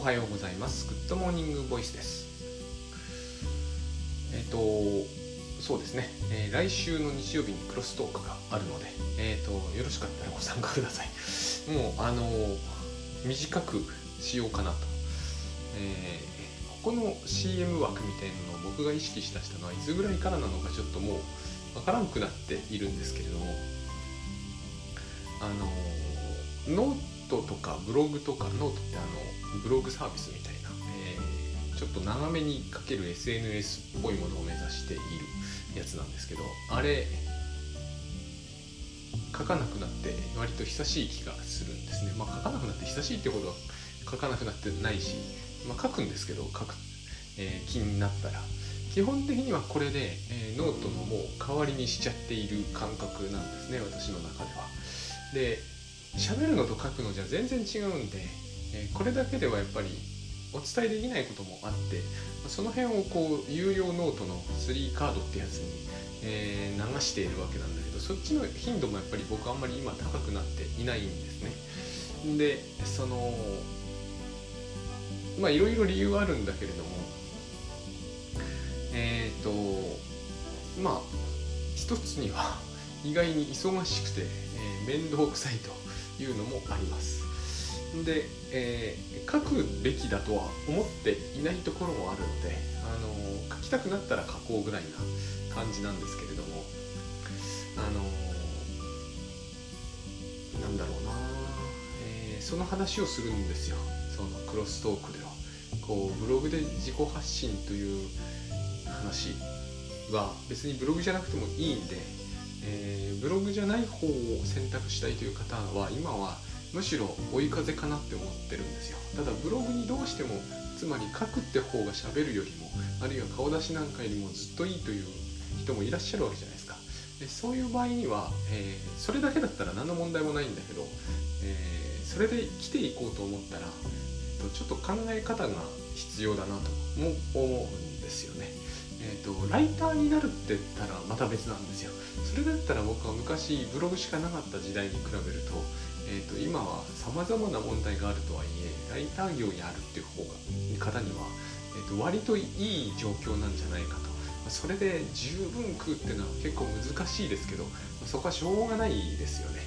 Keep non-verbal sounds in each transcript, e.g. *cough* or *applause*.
おはようございます。グッドモーニングボイスです。えっ、とそうですね、えー来週の日曜日にクロストークがあるのでえっ、とよろしかったらご参加ください。もうあの短くしようかなと、えここの CM 枠みたいなのを僕が意識しだしたのはいつぐらいからなのかちょっともうわからんくなっているんですけれどもあのノートとかブログとかノートってあのブログサービスみたいな、えー。ちょっと長めに書ける SNS っぽいものを目指しているやつなんですけどあれ書かなくなって割と久しい気がするんですね。まあ書かなくなって久しいってほどは書かなくなってないし、まあ、書くんですけど書く、えー気になったら。基本的にはこれで、えーノートのもう代わりにしちゃっている感覚なんですね私の中では。で喋るのと書くのじゃ全然違うんで、えーこれだけではやっぱりお伝えできないこともあってその辺をこう有料ノートの3カードってやつに、えー流しているわけなんだけどそっちの頻度もやっぱり僕あんまり今高くなっていないんですね。でそのまあいろいろ理由はあるんだけれどもえっ、とまあ一つには意外に忙しくて、えー面倒くさいと。いうのもあります。で、えー書くべきだとは思っていないところもあるので、あの書きたくなったら書こうぐらいな感じなんですけれどもあのなんだろうな、えーその話をするんですよ。そのクロストークでは。こうブログで自己発信という話は別にブログじゃなくてもいいんで、えーブログじゃない方を選択したいという方は今はむしろ追い風かなって思ってるんですよ。ただブログにどうしてもつまり書くって方が喋るよりもあるいは顔出しなんかよりもずっといいという人もいらっしゃるわけじゃないですか。でそういう場合には、えーそれだけだったら何の問題もないんだけど、えーそれで生きていこうと思ったら、えっとちょっと考え方が必要だなとも思うんですよね。えー、とライターになるって言ったらまた別なんですよ。それだったら僕は昔ブログしかなかった時代に比べると,、えー、と今はさまざまな問題があるとはいえライター業にあるっていう方が方には、えー、と割といい状況なんじゃないかと。それで十分食うっていうのは結構難しいですけどそこはしょうがないですよね。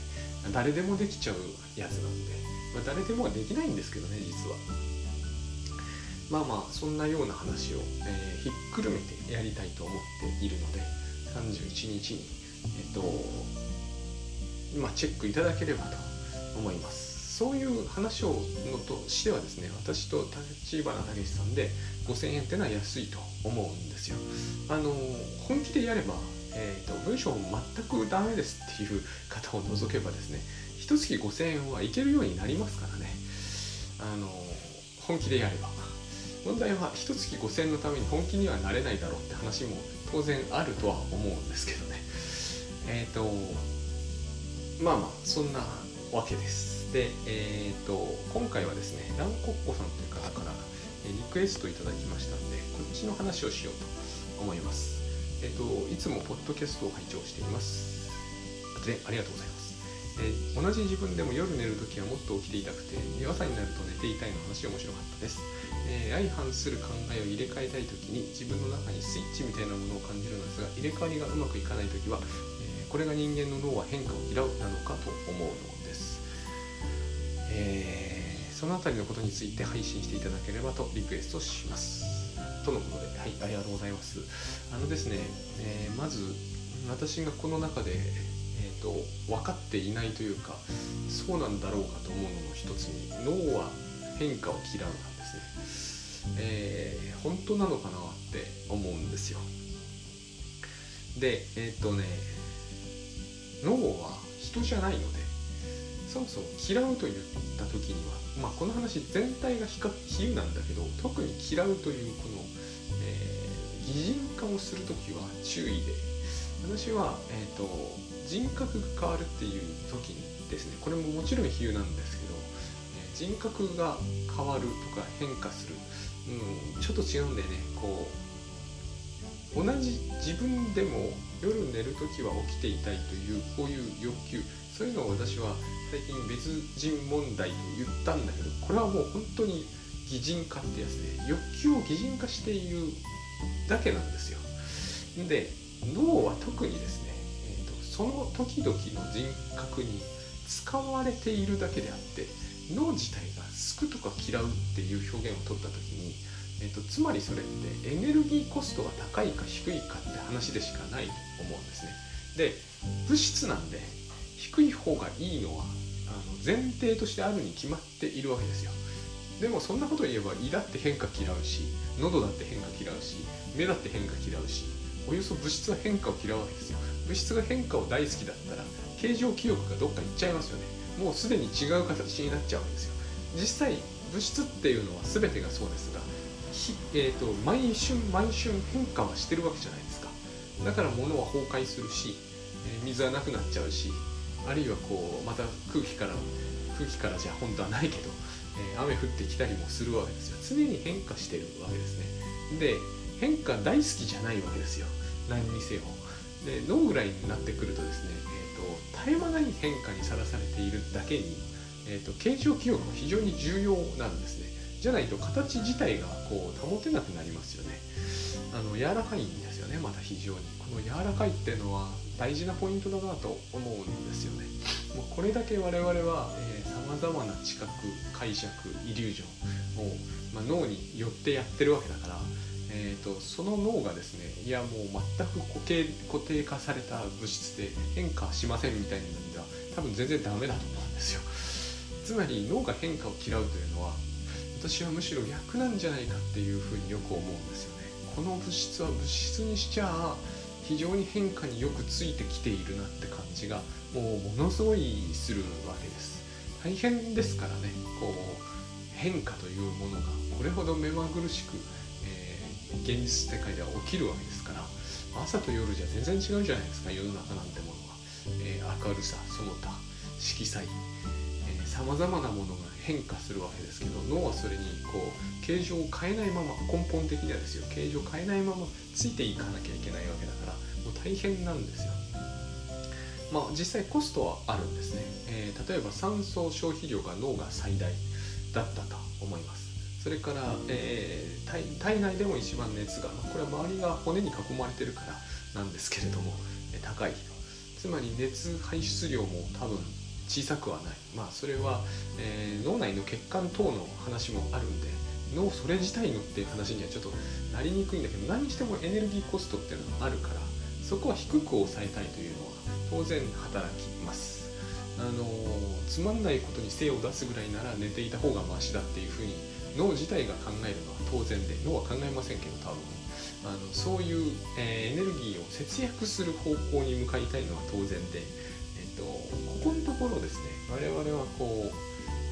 誰でもできちゃうやつなんで、まあ、誰でもはできないんですけどね実は。まあまあそんなような話を、えーひっくるめてやりたいと思っているので31日にえっ、とまあチェックいただければと思います。そういう話をのとしてはですね私と立花武さんで5000円ってのは安いと思うんですよ。あの本気でやれば、えー、と文章全くダメですっていう方を除けばですね一月5000円はいけるようになりますからね。あの本気でやれば。問題は一月5000のために本気にはなれないだろうって話も当然あるとは思うんですけどね。*laughs* えっ、とまあまあそんなわけです。でえっ、と今回はですねランコッコさんという方からリクエストいただきましたんでこっちの話をしようと思います。えっ、といつもポッドキャストを拝聴しています。でありがとうございます。え同じ自分でも夜寝るときはもっと起きていたくて朝になると寝ていたいの話面白かったです、えー相反する考えを入れ替えたいときに自分の中にスイッチみたいなものを感じるのですが入れ替わりがうまくいかないときは、えーこれが人間の脳は変化を嫌うなのかと思うのです、えーそのあたりのことについて配信していただければとリクエストします。とのことではいありがとうございます。あのですね、えまず私がこの中でえー、と分かっていないというかそうなんだろうかと思うのの一つに脳は変化を嫌うな、えー本当なのかなって思うんですよ。でえっ、とね脳は人じゃないのでそもそも嫌うと言った時にはまあこの話全体が比較比喩なんだけど特に嫌うというこの、えー擬人化をする時は注意で私は、えー、と人格が変わるっていう時にですねこれももちろん比喩なんですけど、え人格が変わるとか変化する、うん、ちょっと違うんだよね。こう同じ自分でも夜寝る時は起きていたいというこういう欲求。そういうのを私は最近別人問題と言ったんだけどこれはもう本当に擬人化ってやつで欲求を擬人化しているだけなんですよ。で脳は特にですね、えーと、その時々の人格に使われているだけであって脳自体が好くとか嫌うっていう表現を取った時に、えーと、つまりそれってエネルギーコストが高いか低いかって話でしかないと思うんですね。で物質なんで低い方がいいのはあの前提としてあるに決まっているわけですよ。でもそんなこと言えば胃だって変化嫌うし喉だって変化嫌うし目だって変化嫌うしおよそ物質は変化を嫌うわけですよ。物質が変化を大好きだったら形状記憶がどっか行っちゃいますよね。もうすでに違う形になっちゃうわけですよ。実際物質っていうのは全てがそうですがえーと、毎春毎春変化はしてるわけじゃないですか。だから物は崩壊するし、え、水はなくなっちゃうしあるいはこうまた空気から空気からじゃ本当はないけど、えー、雨降ってきたりもするわけですよ。常に変化してるわけですね。で変化大好きじゃないわけですよ。何にせよ。で脳ぐらいになってくるとですね、えーと、絶え間ない変化にさらされているだけに、えーと、形状記憶が非常に重要なんですね。じゃないと形自体がこう保てなくなりますよね。あの柔らかいんですよねまた非常に。この柔らかいっていうのは大事なポイントだなと思うんですよね。もうこれだけ我々はさまざまな知覚解釈イリュージョンを、まあ、脳によってやってるわけだからえーと、その脳がですねいやもう全く固形固定化された物質で変化しませんみたいなのでは多分全然ダメだと思うんですよ。つまり脳が変化を嫌うというのは私はむしろ逆なんじゃないかっていうふうによく思うんですよね。この物質は物質にしちゃ非常に変化によくついてきているなって感じがもうものすごいするわけです。大変ですからね。こう変化というものがこれほど目まぐるしく現実世界では起きるわけですから朝と夜じゃ全然違うじゃないですか。世の中なんてものは、えー、明るさその他色彩。さまざまなものが変化するわけですけど脳はそれにこう形状を変えないまま根本的にはですよ形状を変えないままついていかなきゃいけないわけだからもう大変なんですよ。まあ実際コストはあるんですね、えー、例えば酸素消費量が脳が最大だったと思います。それから、えー、体体内でも一番熱が、まあ、これは周りが骨に囲まれてるからなんですけれども、えー、高いつまり熱排出量も多分小さくはない。まあそれは、えー、脳内の血管等の話もあるんで脳それ自体のっていう話にはちょっとなりにくいんだけど何にしてもエネルギーコストっていうのがあるからそこは低く抑えたいというのは当然働きます。あのつまんないことに精を出すぐらいなら寝ていた方がマシだっていうふうに脳自体が考えるのは当然で脳は考えませんけど多分。あのそういう、えー、エネルギーを節約する方向に向かいたいのは当然で、と、ここのところですね我々はこう、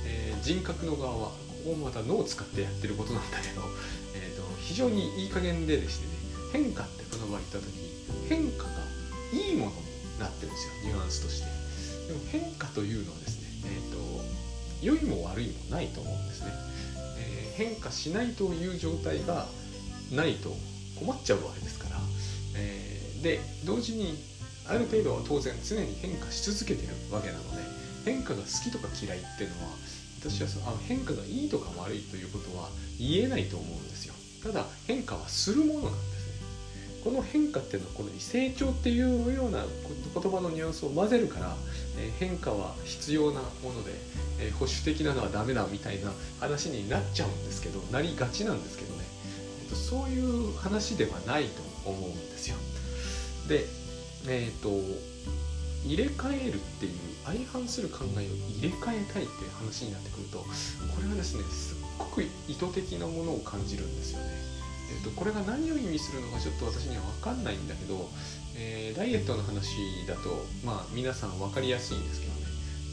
えー、人格の側はここもまた脳を使ってやってることなんだけど、*laughs* えーと、非常にいい加減ででしてね変化ってこの場合言った時変化がいいものになってるんですよニュアンスとして。でも変化というのはですね、えーと良いも悪いもないと思うんですね。え変化しないという状態がないと困っちゃうわけですから、えー、で同時にある程度は当然常に変化し続けてるわけなので変化が好きとか嫌いっていうのは私はそのあ変化がいいとか悪いということは言えないと思うんですよ。ただ変化はするものなんですね。この変化っていうのはこの成長っていうような言葉のニュアンスを混ぜるから、え、変化は必要なものでえ、保守的なのはダメだみたいな話になっちゃうんですけどなりがちなんですけどね、えーと、そういう話ではないと思うんですよ。で、えっ、ー、と入れ替えるっていう相反する考えを入れ替えたいっていう話になってくるとこれはですねすっごく意図的なものを感じるんですよね。えーと、これが何を意味するのかちょっと私には分かんないんだけど、えー、ダイエットの話だとまあ皆さん分かりやすいんですけどね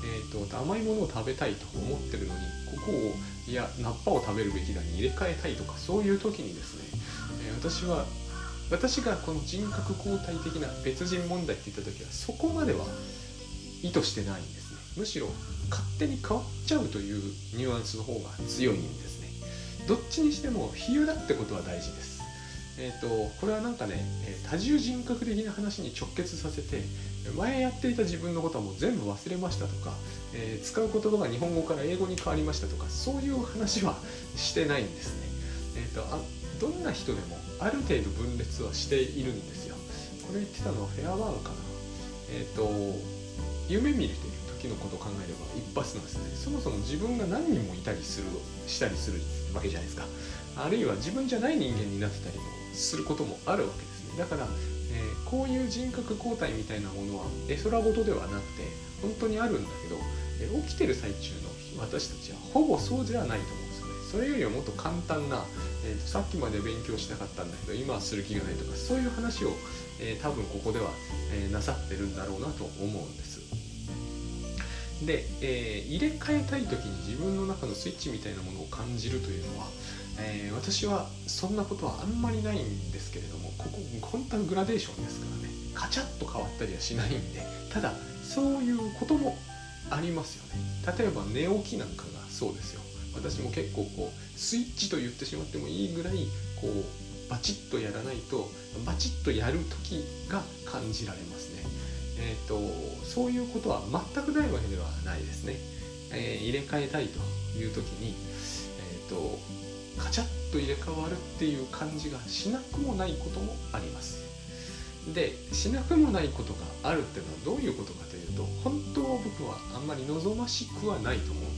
えーと、甘いものを食べたいと思ってるのにここをいやナッパを食べるべきだに入れ替えたいとかそういう時にですね、えー、私は私がこの人格交代的な別人問題って言った時はそこまでは意図してないんですね。むしろ勝手に変わっちゃうというニュアンスの方が強いんですね。どっちにしても比喩だってことは大事です。えーと、これはなんかね多重人格的な話に直結させて前やっていた自分のことはもう全部忘れましたとか、えー、使う言葉が日本語から英語に変わりましたとかそういう話はしてないんですね。えーと、あどんな人でもある程度分裂はしているんですよ。これ言ってたのはフェアワードかな。えっ、ー、と夢見れてる時のことを考えれば一発なんですね。そもそも自分が何人もいたりするしたりするわけじゃないですか。あるいは自分じゃない人間になってたりもすることもあるわけですねだから、えー、こういう人格交代みたいなものは絵空事ではなくて本当にあるんだけど、えー、起きてる最中の私たちはほぼそうではないと思うんですよねそれよりはもっと簡単な、えー、さっきまで勉強しなかったんだけど今はする気がないとかそういう話を、え多分ここでは、えなさってるんだろうなと思うんです。で、え入れ替えたい時に自分の中のスイッチみたいなものを感じるというのはえー、私はそんなことはあんまりないんですけれどもここ本当はグラデーションですからねカチャッと変わったりはしないんでただそういうこともありますよね。例えば寝起きなんかがそうですよ。私も結構こうスイッチと言ってしまってもいいぐらいこうバチッとやらないとバチッとやる時が感じられますね。え、ー、とそういうことは全くないわけではないですね、えー、入れ替えたいという時にえっ、ー、とカチャッと入れ替わるっていう感じがしなくもないこともあります。でしなくもないことがあるっていうのはどういうことかというと本当は僕はあんまり望ましくはないと思うんで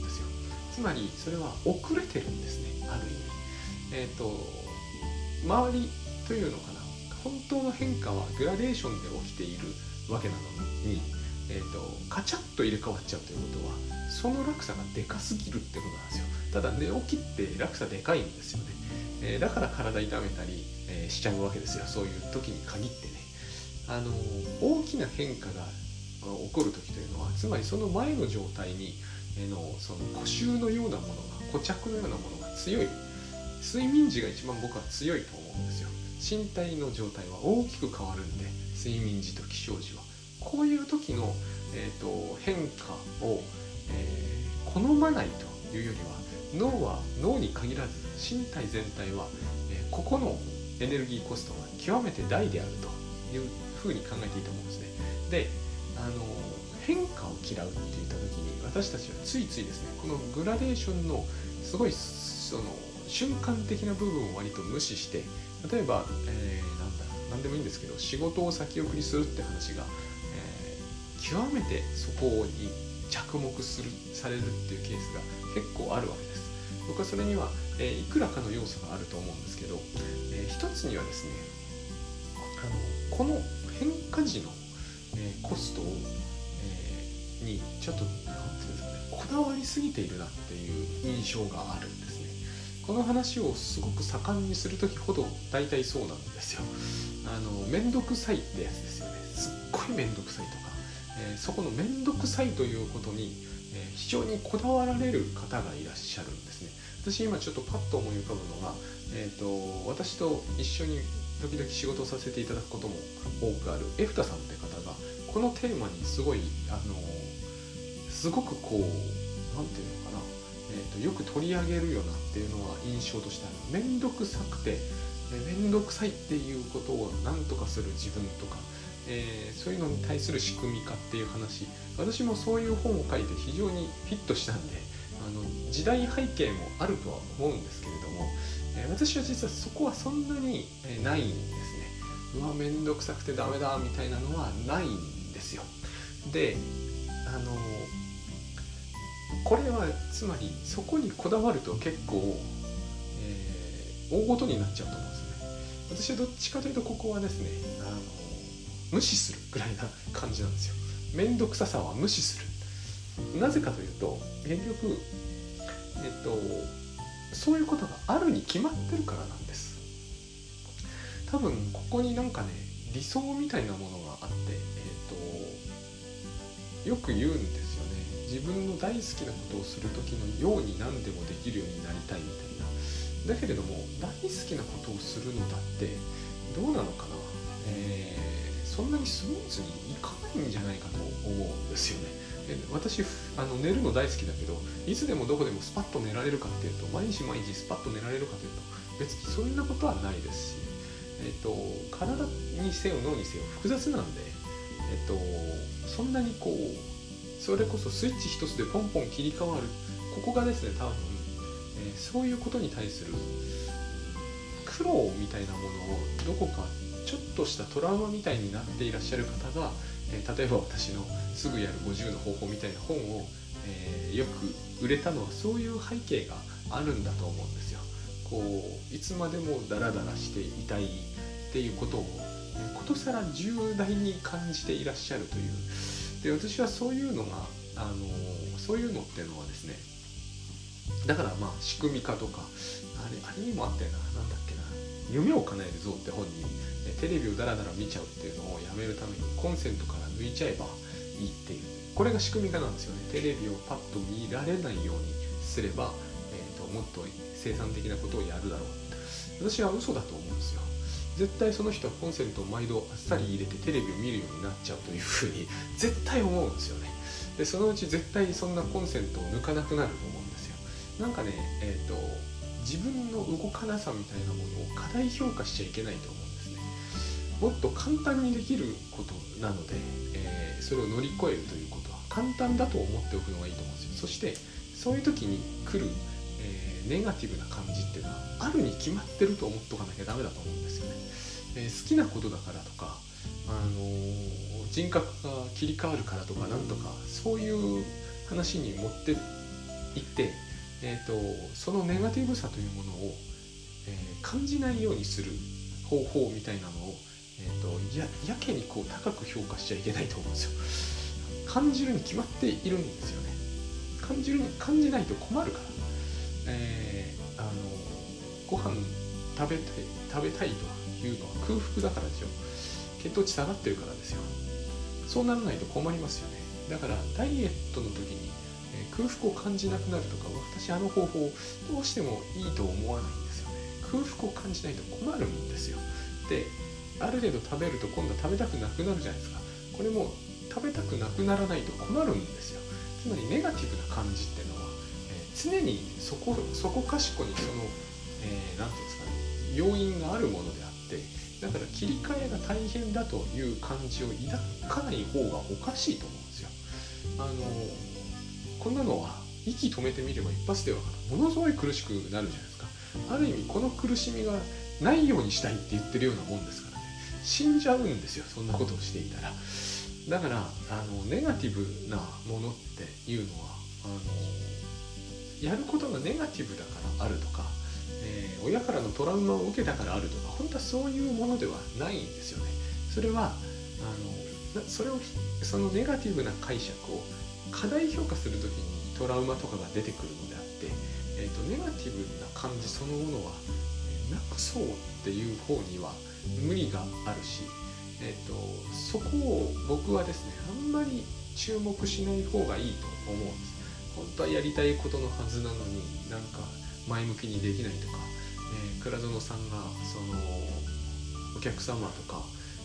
つまりそれは遅れてるんですねある意味。えっ、ー、と周りというのかな本当の変化はグラデーションで起きているわけなのに、えーと、とカチャッと入れ替わっちゃうということはその落差がでかすぎるってことなんですよ。ただ寝起きって落差でかいんですよね、えー、だから体痛めたり、えー、しちゃうわけですよ。そういう時に限ってね。あの大きな変化が起こる時というのはつまりその前の状態にのその固執のようなものが固着のようなものが強い。睡眠時が一番僕は強いと思うんですよ。身体の状態は大きく変わるんで睡眠時と起床時は。こういう時の、えーと変化をえー、好まないというよりは脳は脳に限らず身体全体は、えー、ここのエネルギーコストが極めて大であるというふうに考えていいと思うんですね。であの変化を嫌うって言った時に私たちはついついですねこのグラデーションのすごいその瞬間的な部分を割と無視して例えば、えー、なんだ何でもいいんですけど仕事を先送りするって話が、えー、極めてそこに着目するされるっていうケースが結構あるわけです。僕はそれには、えー、いくらかの要素があると思うんですけど、えー、一つにはですねあのこの変化時の、え、コストを、にちょっと何て言うんですかねこだわりすぎているなっていう印象があるんですね。この話をすごく盛んにする時ほど大体そうなんですよ。あの面倒くさいってやつですよね。すっごい面倒くさいとか。えー、そこの面倒くさいということに、えー、非常にこだわられる方がいらっしゃるんですね。私今ちょっとパッと思い浮かぶのが、えーと、私と一緒に時々仕事をさせていただくことも多くあるエフタさんって方がこのテーマにすごいあのすごくこう何て言うのかな、えーと、よく取り上げるよなっていうのは印象としてある。面倒くさくて面倒くさいっていうことを何とかする自分とかえー、そういうのに対する仕組み化っていう話。私もそういう本を書いて非常にフィットしたんであの時代背景もあるとは思うんですけれども、えー、私は実はそこはそんなに、え、ないんですね。うわ面倒くさくてダメだみたいなのはないんですよ。であのこれはつまりそこにこだわると結構、えー、大ごとになっちゃうと思うんですね。私はどっちかというとここはですねあの無視するぐらいな感じなんですよ。面倒くささは無視する。なぜかというと結局えっとそういうことがあるに決まってるからなんです。多分ここになんかね理想みたいなものがあってえっとよく言うんです自分の大好きなことをする時のように何でもできるようになりたいみたいなだけれども大好きなことをするのだってどうなのかな、えーそんなにスムーズにいかないんじゃないかと思うんですよね。私あの寝るの大好きだけどいつでもどこでもスパッと寝られるかっていうと毎日毎日スパッと寝られるかというと別にそんなことはないですし、えっと、体にせよ脳にせよ複雑なんで、えっと、そんなにこうそれこそスイッチ一つでポンポン切り替わるここがですね多分、えー、そういうことに対する苦労みたいなものをどこかちょっとしたトラウマみたいになっていらっしゃる方が、えー、例えば私の「すぐやる50の方法」みたいな本を、えー、よく売れたのはそういう背景があるんだと思うんですよ。こういつまでもダラダラしていたいっていうことをことさら重大に感じていらっしゃるというで私はそういうのがあのそういうのっていうのはですねだからまあ仕組み化とかあれあれにもあったよな何だっけな夢を叶えるぞって本にテレビをダラダラ見ちゃうっていうのをやめるためにコンセントから抜いちゃえばいいっていうこれが仕組み化なんですよね。テレビをパッと見られないようにすれば、えーと、ともっと生産的なことをやるだろう私は嘘だと思うんですよ。絶対その人はコンセントを毎度あっさり入れてテレビを見るようになっちゃうというふうに *laughs* 絶対思うんですよね。でそのうち絶対そんなコンセントを抜かなくなると思うんですよ。なんかねえっ、ー、と自分の動かなさみたいなものを過大評価しちゃいけないと思うんですね。もっと簡単にできることなので、えー、それを乗り越えるということは簡単だと思っておくのがいいと思うんですよ。そしてそういう時に来るえー、ネガティブな感じっていうのはあるに決まってると思っとかなきゃダメだと思うんですよね。えー、好きなことだからとか、あのー、人格が切り替わるからとかなんとかそういう話に持っていって、えーと、そのネガティブさというものを、えー、感じないようにする方法みたいなのを、えーと、ややけにこう高く評価しちゃいけないと思うんですよ。感じるに決まっているんですよね。感じるに感じないと困るから。えー、あのご飯食べたい食べたいというのは空腹だからですよ。血糖値下がってるからですよ。そうならないと困りますよね。だからダイエットの時に、空腹を感じなくなるとか私あの方法どうしてもいいと思わないんですよね。空腹を感じないと困るんですよ。である程度食べると今度は食べたくなくなるじゃないですか。これも食べたくなくならないと困るんですよ。つまりネガティブな感じっていうのは常にそこそこかしこにその何、えー、て言うんですかね要因があるものであってだから切り替えが大変だという感じを抱かない方がおかしいと思うんですよ。あのこんなのは息止めてみれば一発で分かる。ものすごい苦しくなるじゃないですか。ある意味この苦しみがないようにしたいって言ってるようなもんですからね。死んじゃうんですよそんなことをしていたら。だからあのネガティブなものっていうのはあのやることがネガティブだからあるとか、えー、親からのトラウマを受けたからあるとか本当はそういうものではないんですよね。それはあのそれをそのネガティブな解釈を過大評価する時にトラウマとかが出てくるのであって、えーと、ネガティブな感じそのものは、なくそうっていう方には無理があるし、えーとそこを僕はですねあんまり注目しない方がいいと思うんです。本当はやりたいことのはずなのになんか前向きにできないとか、えー、倉園さんがそのお客様とか、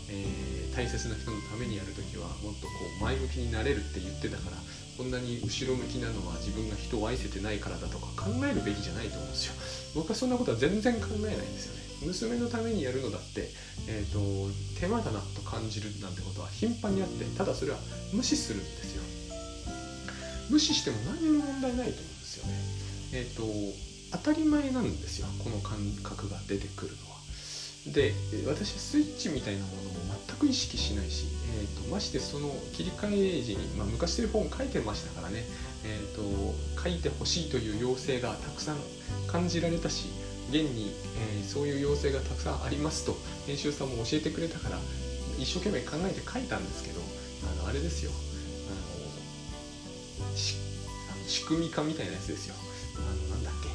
えー、大切な人のためにやるときはもっとこう前向きになれるって言ってたからこんなに後ろ向きなのは自分が人を愛せてないからだとか考えるべきじゃないと思うんですよ。僕はそんなことは全然考えないんですよね。娘のためにやるのだって、えーと手間だなと感じるなんてことは頻繁にあってただそれは無視するんですよ。無視しても何にも問題ないと思うんですよね。えっ、ー、と当たり前なんですよこの感覚が出てくるのは。で私はスイッチみたいなものも全く意識しないし、えーと、ましてその切り替え時に、まあ、昔という本書いてましたからね、えーと、書いてほしいという要請がたくさん感じられたし現に、えー、そういう要請がたくさんありますと編集さんも教えてくれたから一生懸命考えて書いたんですけどあのあれですよ仕組み化みたいなやつですよ。あのなんだっけ。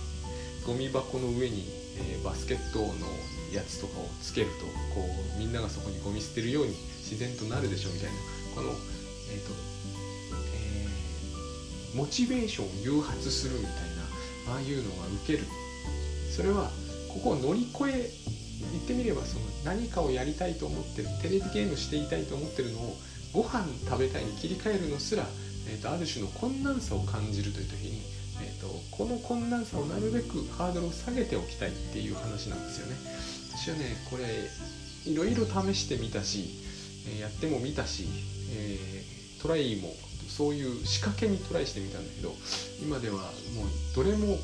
ゴミ箱の上に、えー、バスケットのやつとかをつけるとこうみんながそこにゴミ捨てるように自然となるでしょみたいな。このえっ、ー、と、えー、モチベーションを誘発するみたいなああいうのが受ける。それはここを乗り越え言ってみればその何かをやりたいと思ってるテレビゲームしていたいと思ってるのをご飯食べたいに切り替えるのすらえーと、ある種の困難さを感じるという時に、えーと、この困難さをなるべくハードルを下げておきたいっていう話なんですよね。私はねこれいろいろ試してみたしえやってもみたし、えー、トライもそういう仕掛けにトライしてみたんだけど今ではもうどれも全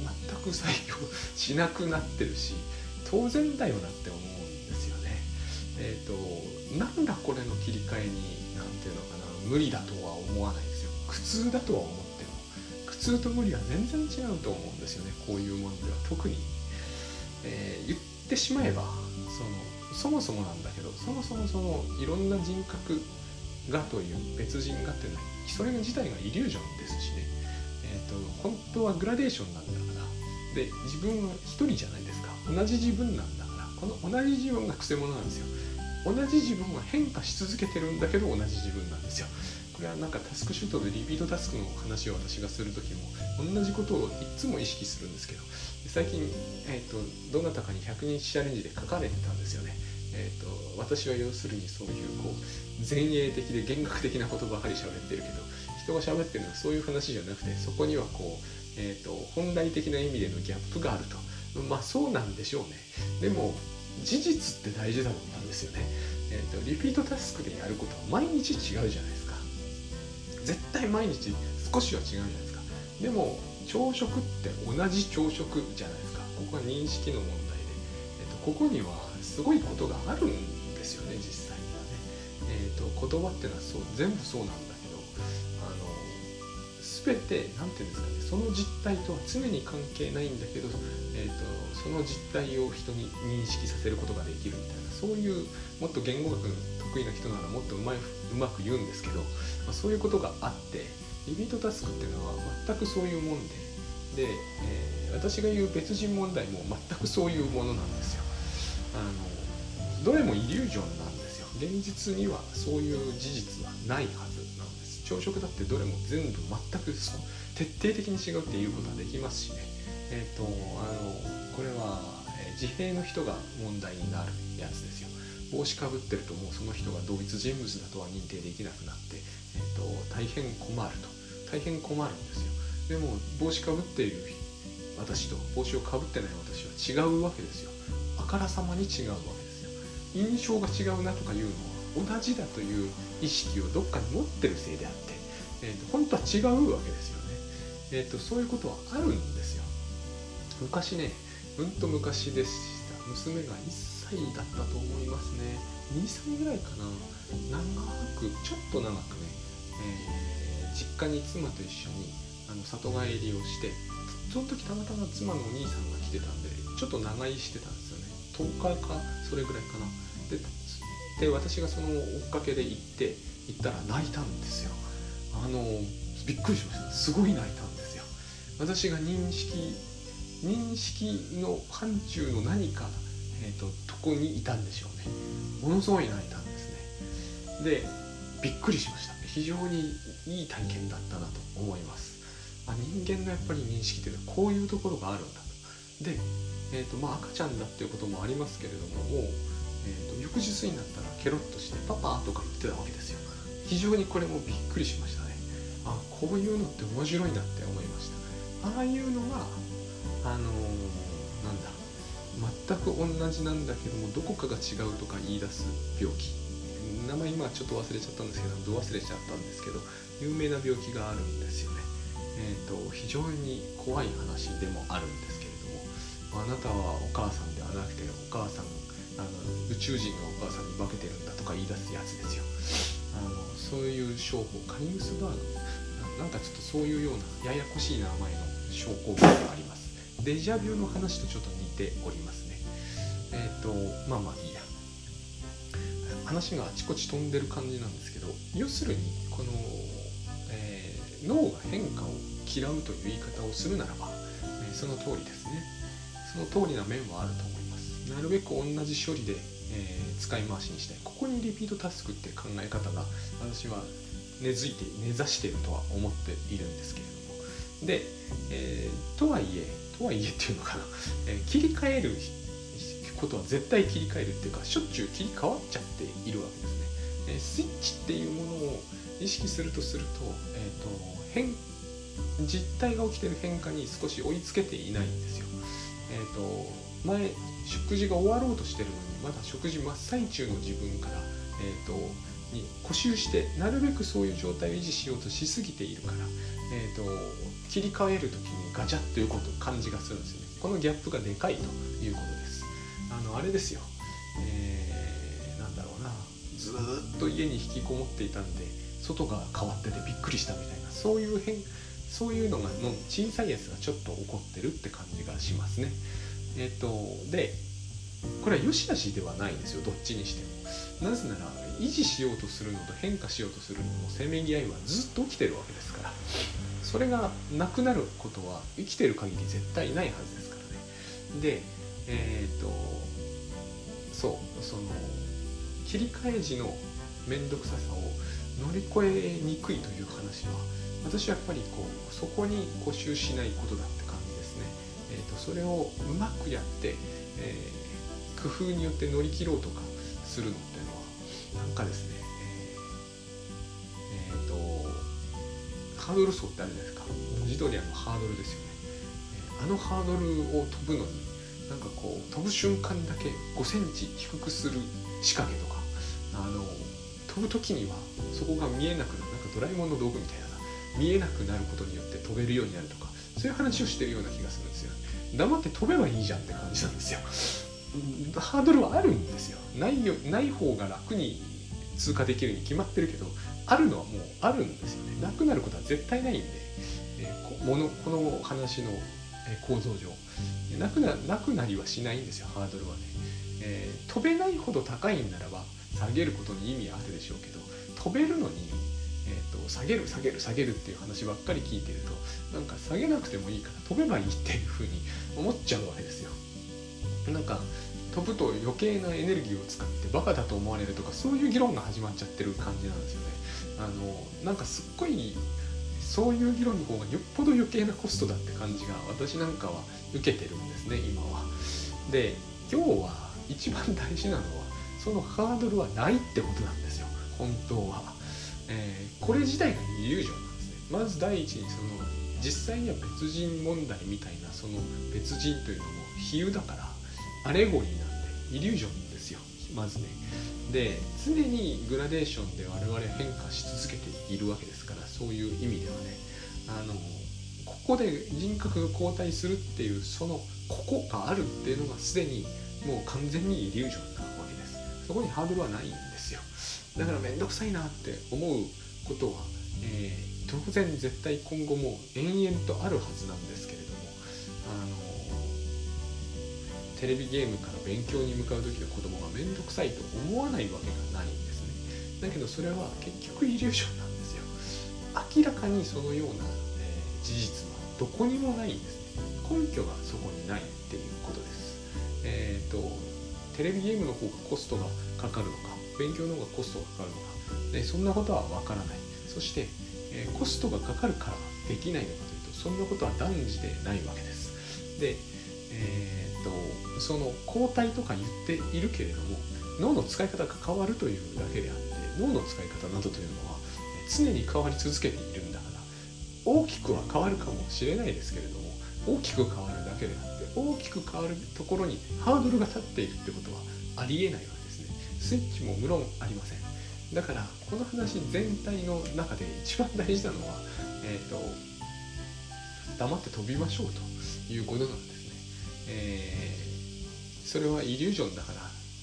く採用しなくなってるし当然だよなって思うんですよね。えっ、ー、となんだこれの切り替えに何ていうのかな無理だとは思わないです。苦痛だとは思っても苦痛と無理は全然違うと思うんですよねこういうものでは特に、えー、言ってしまえばそのそもそもなんだけどそもそもそのいろんな人格がという別人がっていうのはそれ自体がイリュージョンですしね、えーと、本当はグラデーションなんだから。で自分は一人じゃないですか。同じ自分なんだから。この同じ自分がくせ者なんですよ。同じ自分は変化し続けてるんだけど同じ自分なんですよ。これはなんかタスクシュートでリピートタスクの話を私がする時も同じことをいつも意識するんですけど最近、えーと、どなたかに100日チャレンジで書かれてたんですよね。えーと、私は要するにそういうこう前衛的で弦楽的なことばかり喋ってるけど人が喋ってるのはそういう話じゃなくてそこにはこう、えーと、本来的な意味でのギャップがあると。まあそうなんでしょうね。でも事実って大事だと思ったんですよね、えーと、リピートタスクでやることは毎日違うじゃないですか。絶対毎日少しは違うじゃないですか。でも朝食って同じ朝食じゃないですか。ここは認識の問題で、えー、とここにはすごいことがあるんですよね実際にはね。えーと、言葉っていうのはそう全部そうなんだけどあの全て何て言うんですかねその実態とは常に関係ないんだけど、えーと、その実態を人に認識させることができるみたいな。そういうもっと言語学得意な人ならもっとうまいうまく言うんですけど、まあ、そういうことがあってリピートタスクっていうのは全くそういうもんでで、えー、私が言う別人問題も全くそういうものなんですよ。あのどれもイリュージョンなんですよ。現実にはそういう事実はないはずなんです。朝食だってどれも全部全くそ徹底的に違うっていうことはできますしね。えっ、ー、とあのこれは、自閉の人が問題になる。やつですよ。帽子かぶってるともうその人が同一人物だとは認定できなくなって、えーと、大変困ると。大変困るんですよ。でも帽子かぶっている私と帽子をかぶってない私は違うわけですよ。あからさまに違うわけですよ。印象が違うなとかいうのは同じだという意識をどっかに持ってるせいであって、えーと、本当は違うわけですよね、えーと、そういうことはあるんですよ。昔ねうんと昔でした。娘が1歳歳だったと思いますね。2歳ぐらいかな。長くちょっと長くね、えー、実家に妻と一緒にあの里帰りをしてその時たまたま妻のお兄さんが来てたんでちょっと長居してたんですよね。10日かそれぐらいかな。でで私がその追っかけで行って行ったら泣いたんですよ。あのびっくりしました。すごい泣いたんですよ。私が認識認識の範疇の何か、えーと、とこにいたんでしょうね。ものすごい泣いたんですね。でびっくりしました。非常にいい体験だったなと思います。あ人間のやっぱり認識っていうのはこういうところがあるんだと。でえーとまあ、赤ちゃんだっていうこともありますけれどももう、えーと、翌日になったらケロッとして「パパ」とか言ってたわけですよ。非常にこれもびっくりしましたね。あこういうのって面白いなって思いましたああいうのがあのー、なんだ全く同じなんだけどもどこかが違うとか言い出す病気。名前今ちょっと忘れちゃったんですけどど忘れちゃったんですけど有名な病気があるんですよね。え、ー、と非常に怖い話でもあるんですけれどもあなたはお母さんではなくてお母さんあの宇宙人がお母さんに化けてるんだとか言い出すやつですよ。あのそういう商法カニウスバーグ。なんかちょっとそういうようなややこしい名前の症候群があります。デジャビュの話とちょっと似ておりますね。えっ、ー、とまあまあいいや。話があちこち飛んでる感じなんですけど要するにこの、えー、脳が変化を嫌うという言い方をするならば、えー、その通りですね。その通りな面はあると思います。なるべく同じ処理で、えー、使い回しにしたい。ここにリピートタスクって考え方が私は根付いて根ざしているとは思っているんですけれども。で、えー、とはいえとはいえっていうのかな、えー、切り替えることは絶対切り替えるっていうかしょっちゅう切り替わっちゃっているわけですね、えスイッチっていうものを意識するとすると,、えーと変実態が起きてる変化に少し追いつけていないんですよ。えーと、前食事が終わろうとしてるのにまだ食事真っ最中の自分から、えーと、に固執してなるべくそういう状態を維持しようとしすぎているから、えーと、切り替える時にガチャッということ感じがするんですよね。このギャップがでかいということです。あのあれですよ、えー、なんだろうな。ずっと家に引きこもっていたんで外が変わっててびっくりしたみたいなそういう変そういうのがの小さいやつがちょっと起こってるって感じがしますね。えっ、とでこれは良し悪しではないんですよ。どっちにしても。なぜなら維持しようとするのと変化しようとするののせめぎ合いはずっと起きてるわけですからそれがなくなることは生きてる限り絶対ないはずですからね。でえっ、とそうその切り替え時の面倒くささを乗り越えにくいという話は私はやっぱりこうそこに固執しないことだって感じですね、えーと、それをうまくやって、えー、工夫によって乗り切ろうとかするのってなんかですねえっ、ー、とハードル層ってあるじゃないですか。文字通りあのハードルですよね、え、あのハードルを飛ぶのになんかこう飛ぶ瞬間だけ5センチ低くする仕掛けとかあの飛ぶ時にはそこが見えなくなるなんかドラえもんの道具みたいな見えなくなることによって飛べるようになるとかそういう話をしてるような気がするんですよ。黙って飛べばいいじゃんって感じなんですよ。ハードルはあるんですよ。ないよない方が楽に通過できるに決まってるけどあるのはもうあるんですよね。なくなることは絶対ないんで、えー、このこの話の構造上。なくななくなりはしないんですよハードルはね、えー、飛べないほど高いんならば下げることに意味あるでしょうけど飛べるのにえーと、下げる下げる下げるっていう話ばっかり聞いてるとなんか下げなくてもいいから飛べばいいっていうふうに思っちゃうわけですよ。なんか飛ぶと余計なエネルギーを使ってバカだと思われるとかそういう議論が始まっちゃってる感じなんですよね。あのなんかすっごいそういう議論の方がよっぽど余計なコストだって感じが私なんかは受けてるんですね今は。で今日は一番大事なのはそのハードルはないってことなんですよ。本当は。えー、これ自体がイリュージョンなんですね。まず第一にその実際には別人問題みたいなその別人というのも比喩だからアレゴリーなんでイリュージョンですよ。まずね。で常にグラデーションで我々変化し続けているわけですからそういう意味ではね。あのここで人格が交代するっていうそのここがあるっていうのがすでにもう完全にイリュージョンなわけです。そこにハードルはないんですよ。だから面倒くさいなって思うことは、えー、当然絶対今後も延々とあるはずなんですけれどもあのテレビゲームから勉強に向かう時の子供が面倒くさいと思わないわけがないんですね。だけどそれは結局イリュージョンなんですよ。明らかにそのような、えー、事実はどこにもないんですね。根拠がそこにないっていうことです。えっ、ー、とテレビゲームの方がコストがかかるのか勉強の方がコストがかかるのかでそんなことはわからない。そして、えー、コストがかかるからできないのかというとそんなことは断じてないわけです。でえー、っとその抗体とか言っているけれども脳の使い方が変わるというだけであって脳の使い方などというのは常に変わり続けているんだから大きくは変わるかもしれないですけれども大きく変わるだけであって大きく変わるところにハードルが立っているってことはありえないわけですね。スイッチも無論ありません。だからこの話全体の中で一番大事なのは、えーと、黙って飛びましょうということなんです、えー、それはイリュージョンだから、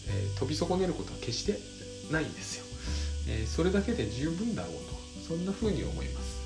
えー、飛び損ねることは決してないんですよ、えー、それだけで十分だろうとそんな風に思います。